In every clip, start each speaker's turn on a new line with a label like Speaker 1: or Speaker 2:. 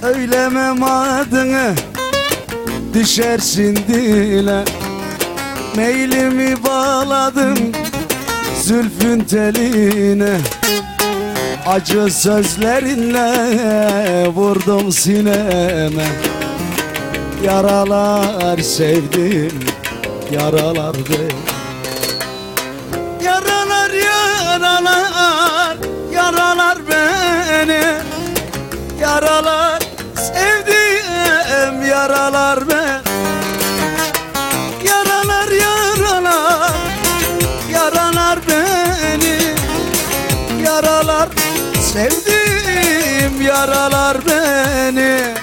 Speaker 1: Söylemem adını Düşersin dile. Meylimi bağladım Zülfün teline. Acı sözlerinle Vurdum sineme. Yaralar sevdim Yaralar beni Yaralar yaralar Yaralar beni. Yaralar sevdim Yaralar beni.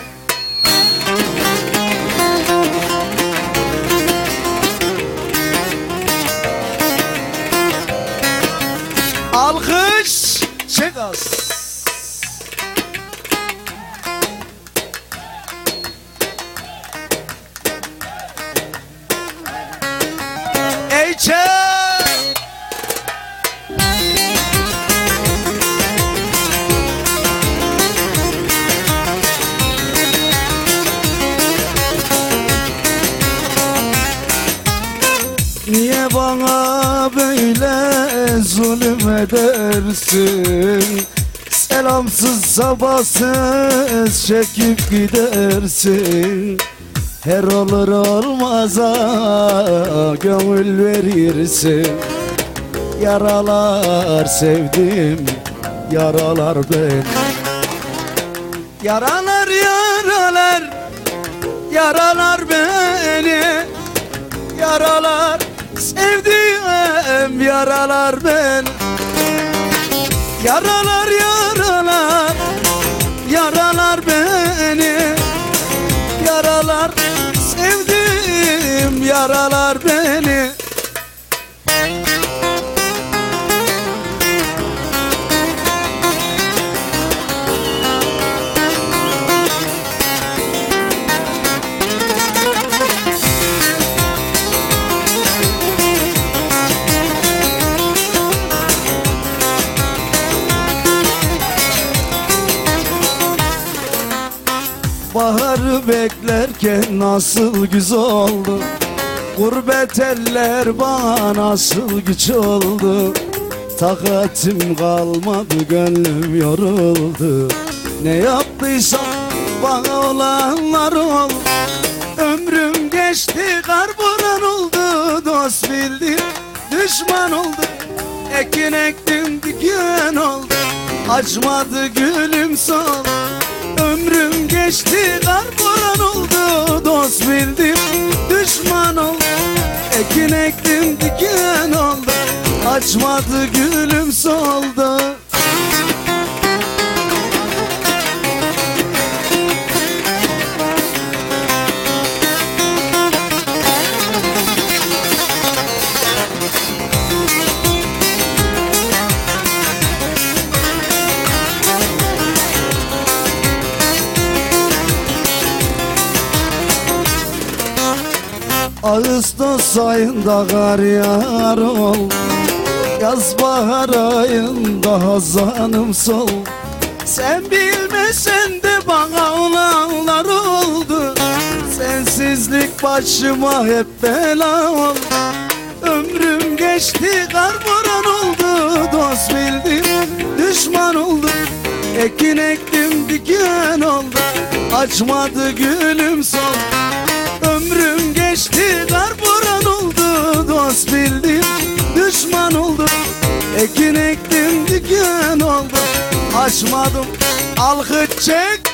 Speaker 1: Alkış çek zulüm edersin Selamsız sabahsız çekip gidersin. Her olur olmaza gönül verirsin. Yaralar sevdim, yaralar ben Yaralar yaralar, yaralar beni yaralar ben. Yaralar yaralar yaralar beni. Yaralar sevdiğim yaralar beni Baharı beklerken nasıl güzel oldu Gurbet eller bana nasıl güç oldu. Takatim kalmadı gönlüm yoruldu. Ne yaptıysam bana olanlar oldu. Ömrüm geçti karburan oldu. Dost bildim düşman oldu Ekin ektim diken oldu. Açmadı gülüm sol Ömrüm geçti karboran oldu Dost bildim düşman oldu Ekin ektim diken oldu Açmadı gülüm soldu Ağustos ayında kar yağar ol. Yaz bahar ayında hazanım sol. Sen bilmesen de bana olanlar oldu. Sensizlik başıma hep bela oldu Ömrüm geçti karboran oldu. Dost bildim düşman oldu Ekin ektim diken oldu Açmadı gülüm sol Ömrüm geçti karboran oldu Dost bildim düşman oldu Ekin ektim diken oldu Açmadım alkış çek